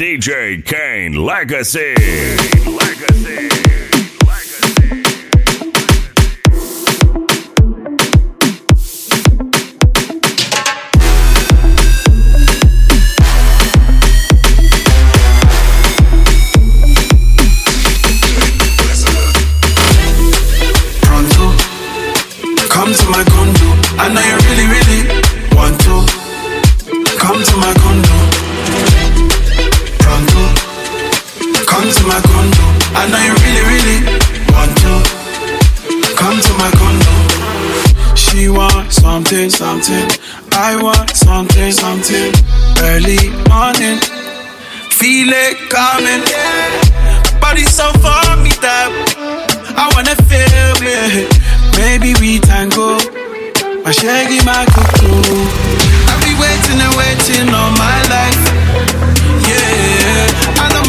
DJ Kaine Legacy. Legacy. Pronto, come to my She want something, something. I want something, something. Early morning, feel it coming. My Body so for me that I wanna feel it. Maybe we tango, my shaggy, my cuckoo. I've been waiting and waiting all my life. Yeah, I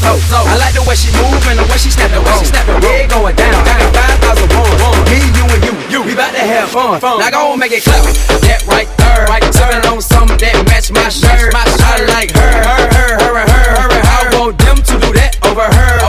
the flow. I like the way she move and the way she snap the roll. Yeah, going down, down. Five thousand one. one, Me, you, and you, you. We bout to have fun. fun. Now go on, make it clap. That right there, right there. on something that match my shirt. My shirt. I like her, her, her, her, and her, her. I want them to do that over her.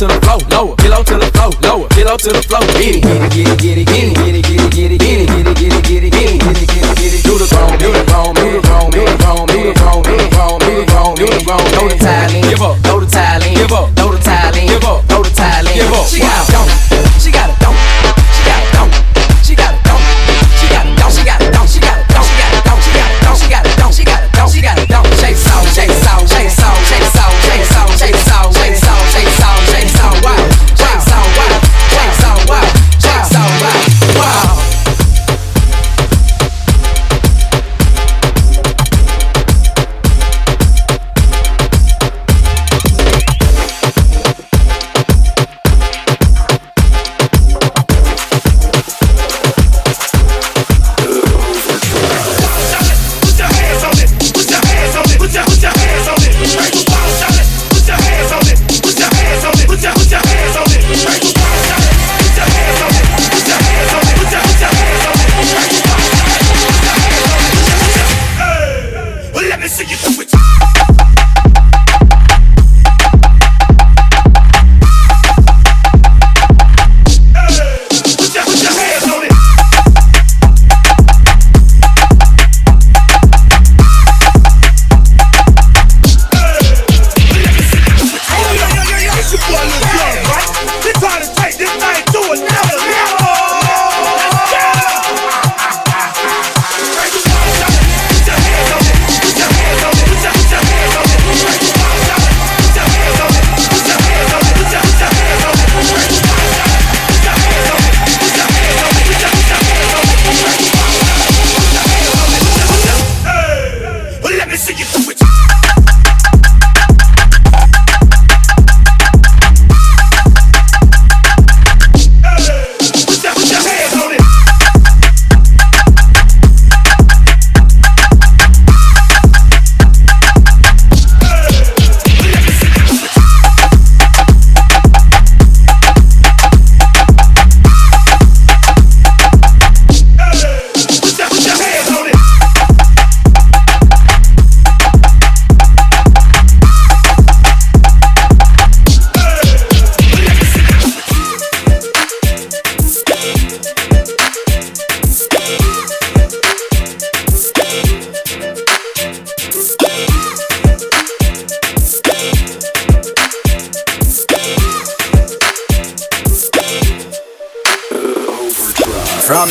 to the flow, lower. Pillow to the flow, lower. Pillow to the flow, it, get it, get it, get it, get it.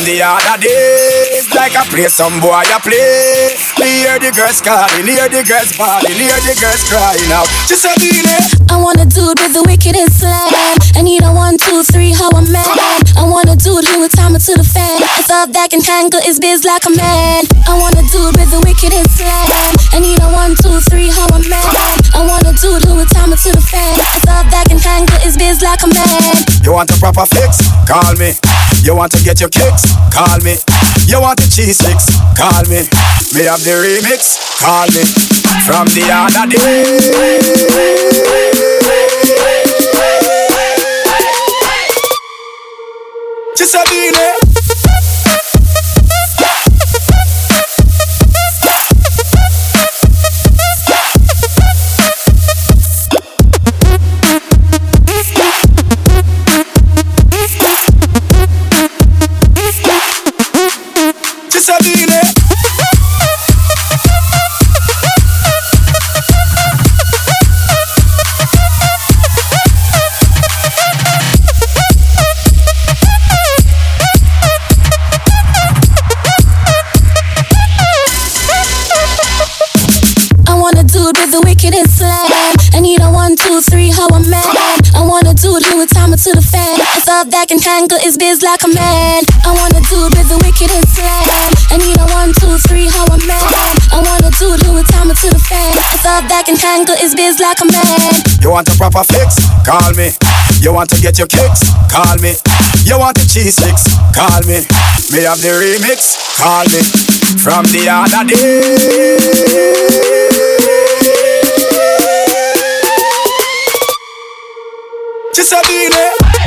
From the other days, like I play some boy I play. Me hear the girls calling, hear the girls bawling, hear the girls crying out. Just a minute. I want a dude with the wickedest slam. I need a one, two, three, how I'm mad. I want a dude who would time it to the fan. I thought that can tangle his biz like a man. I want a dude with the wickedest slam. I need a one, two, three, how I'm mad. I want a dude who would time it to the fan. I thought that can tangle his biz like a man. You want a proper fix? Call me. You want to get your kicks? Call me. You want a cheese sticks? Call me. Me have the remix? Call me. From the other day. Just a Sabine. Thought that can tangle is biz like a man. I want a dude with the wickedest slam. I need a one, two, three, how a man. I want a dude who would time it to the fan. I thought that can tangle his biz like a man. You want a proper fix? Call me. You want to get your kicks? Call me. You want a cheese sticks? Call me. Me have the remix? Call me. From the other day. Just a minute.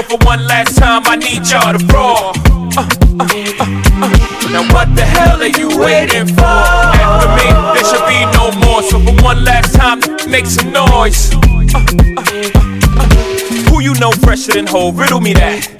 So for one last time, I need y'all to roar. Uh, uh, uh, uh. Now what the hell are you waiting for? After me, there should be no more. So for one last time, make some noise. Uh, uh. Who you know fresher than whole? Riddle me that.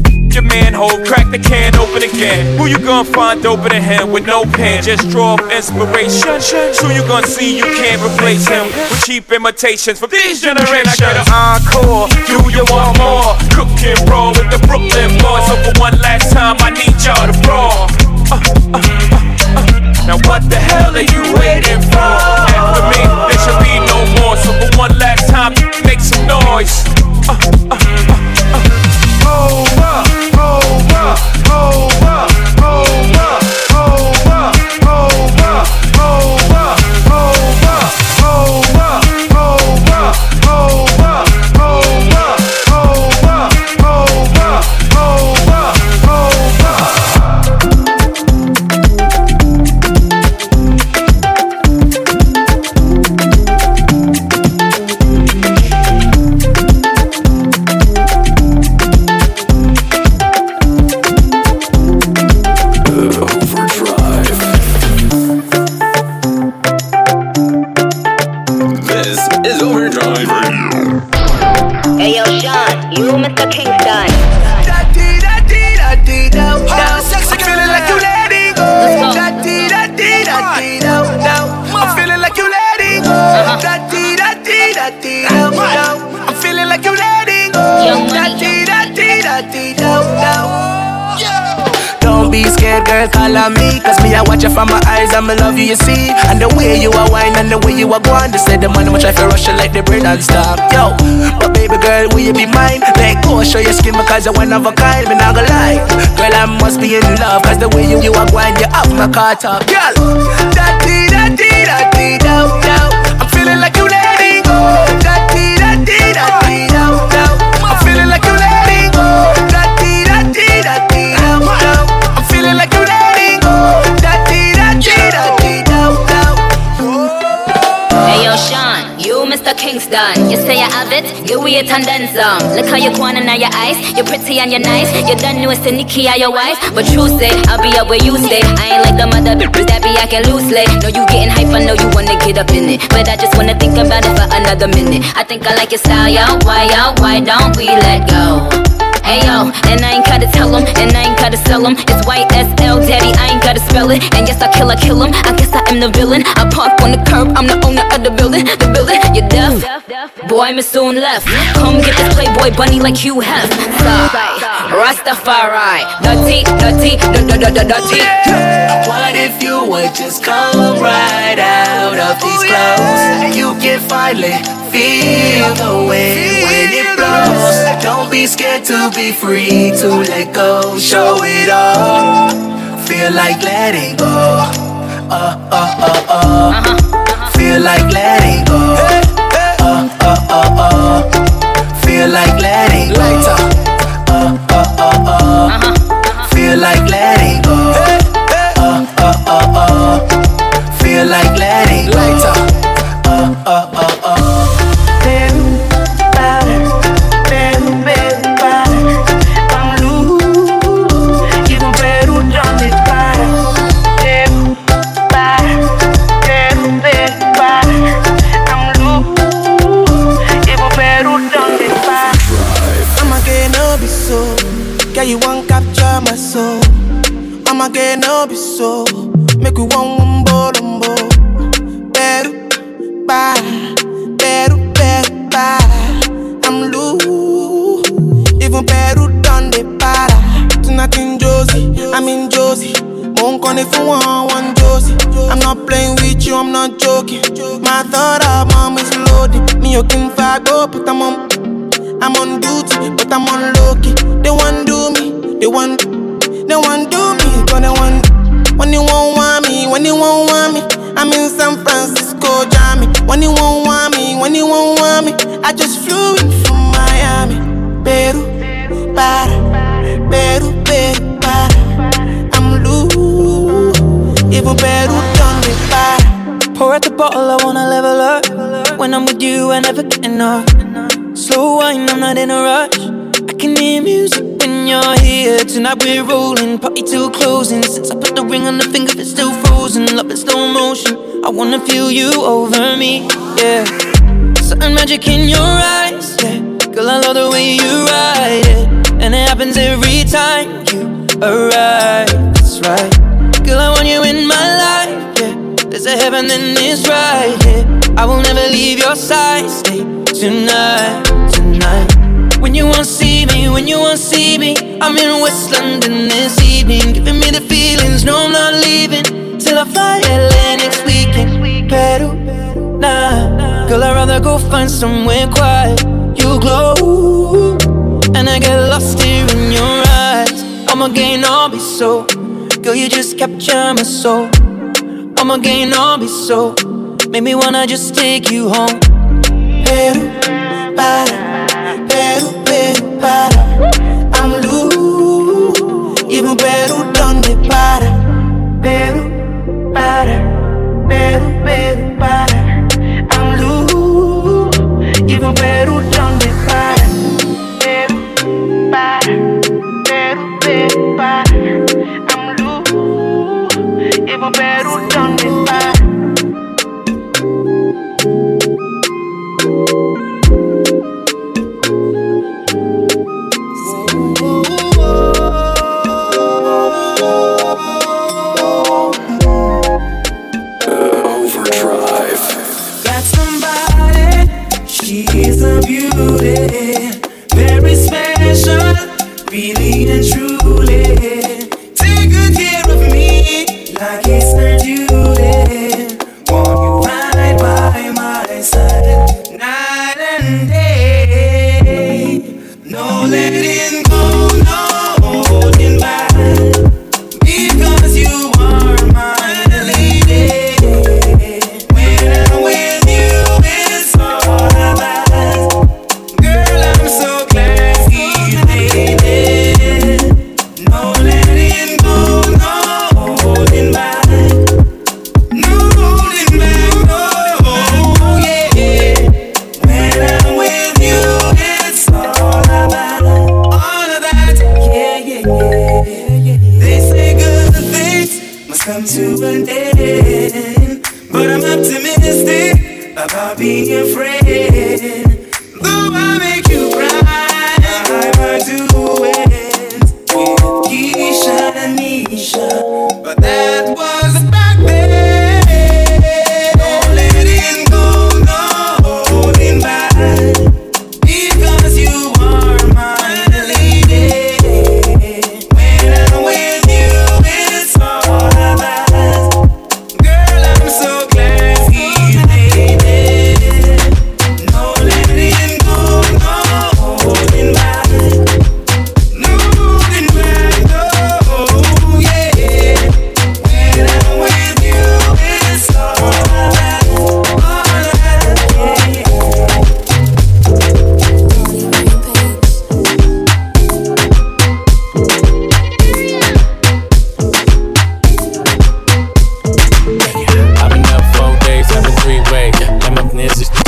Your manhole, crack the can open again. Who you gonna find open than him with no pen? Just draw inspiration. Who you gonna see you can't replace him with cheap imitations from these generations? I get an encore? Do you want more? Cook and roll with the Brooklyn boys. So for one last time, I need y'all to roar. Uh, uh, uh, uh. Now what the hell are you waiting for? After me, there should be no more. So for one last time, make some noise. Uh, uh, uh, uh. Over, Girl, call on me. Cause me, I watch you from my eyes, I'ma love you, you see. And the way you are wine and the way you are going, they say the money, much I feel rush you like the brain and stop. Yo, but baby girl, will you be mine? Let go, show your skin because you're one of a kind. Me not gonna lie, girl, I must be in love. Cause the way you, you are going, you off my car top. Girl, da dee da dee da dee da it, you wait and some. Um. Look how you going now your eyes. You're pretty and you're nice. You're done it's the Nikki or your wife. But true say, I'll be up where you stay. I ain't like the mother bitches that be acting loosely. Know you getting hype, I know you wanna get up in it. But I just wanna think about it for another minute. I think I like your style, yo. Why, yo? Why don't we let go? Hey yo, and I ain't gotta tell him, and I ain't gotta sell him. It's YSL, daddy, I ain't gotta spell it. And yes, I kill, I kill him. I guess I am the villain. I park on the curb, I'm the owner of the building. The building, you're deaf? Boy, I'm soon left. Come get this Playboy bunny like you have. Sigh, Rastafari, dirty, dirty, dirty, dirty. What if you would just come right out of these clothes? You can finally feel the way when it blows. Don't be scared to be free to let go. Show it all. Feel like letting go. Uh, uh, uh, uh. Feel like letting go. Uh, uh, uh, uh. Even Peru done me para. Pour out the bottle, I wanna level up. When I'm with you, I never get enough. Slow wine, I'm not in a rush. I can hear music when you're here. Tonight we're rolling, party till closing. Since I put the ring on the finger, it's still frozen. Love in slow motion. I wanna feel you over me, yeah. Certain magic in your eyes, yeah. Girl, I love the way you ride it, and it happens every time you arrive. That's right. Girl, I want you in my life, yeah. There's a heaven and it's right here. I will never leave your side. Stay tonight, tonight. When you won't see me, when you won't see me, I'm in West London this evening, giving me the feelings. No, I'm not leaving till I fly LA next weekend. Peru, nah, girl, I'd rather go find somewhere quiet. You glow, and I get lost here in your eyes. I'ma gain all be so, girl, you just capture my soul. I'ma gain all be so, make me wanna just take you home. Peru, para, Peru, Peru, para. She is a beauty,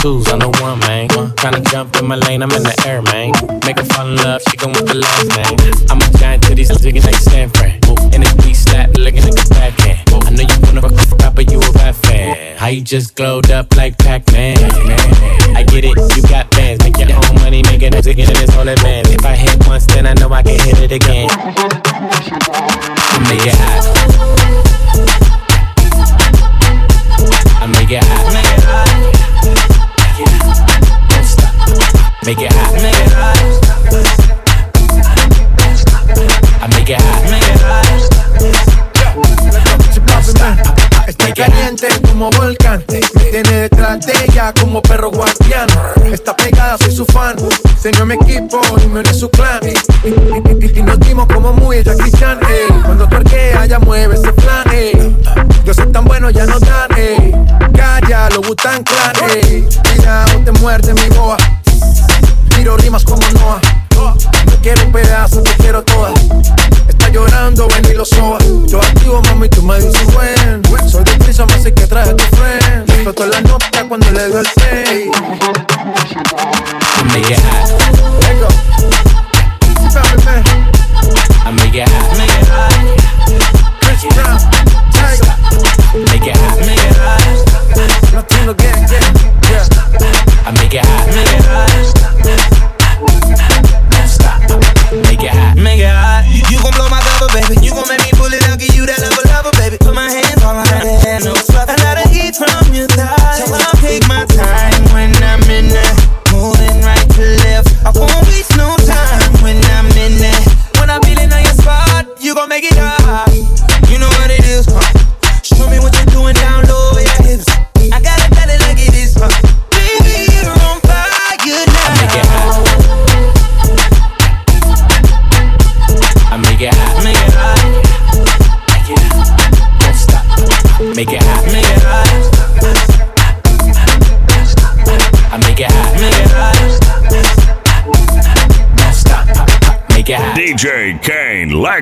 twos on the one, man. Tryna jump in my lane, I'm in the air, man. Make her fall in love, she gon' with the last name. I'm a giant to these digging like San Fran. And the beat slap, looking like a backhand. I know you wanna fuck for rap, but you a rap fan. How you just glowed up like Pac-Man. I get it, you got bands, make your own money, make it a and it's all that man. If I hit once, then I know I can hit it again. Make it hot. Make it hot. Make it hot. Caliente como volcán, me tiene detrás de ella como perro guardián. Está pegada, soy su fan. Señor mi equipo y me une su clan. Y, y- nos dimos como muy Jackie Chan. Cuando torquea, ya mueve ese plan. ey. Yo soy tan bueno, ya no dan. ey. Calla, lo butan clan. ey. Cuidado, te muerde mi boa. Tiro rimas como Noah. No quiero un pedazo, te quiero toda. Está llorando, ven y lo soba. Yo activo, mami, tú me dices buen.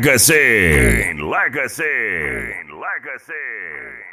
Legacy. Kaine Legacy. Kaine Legacy.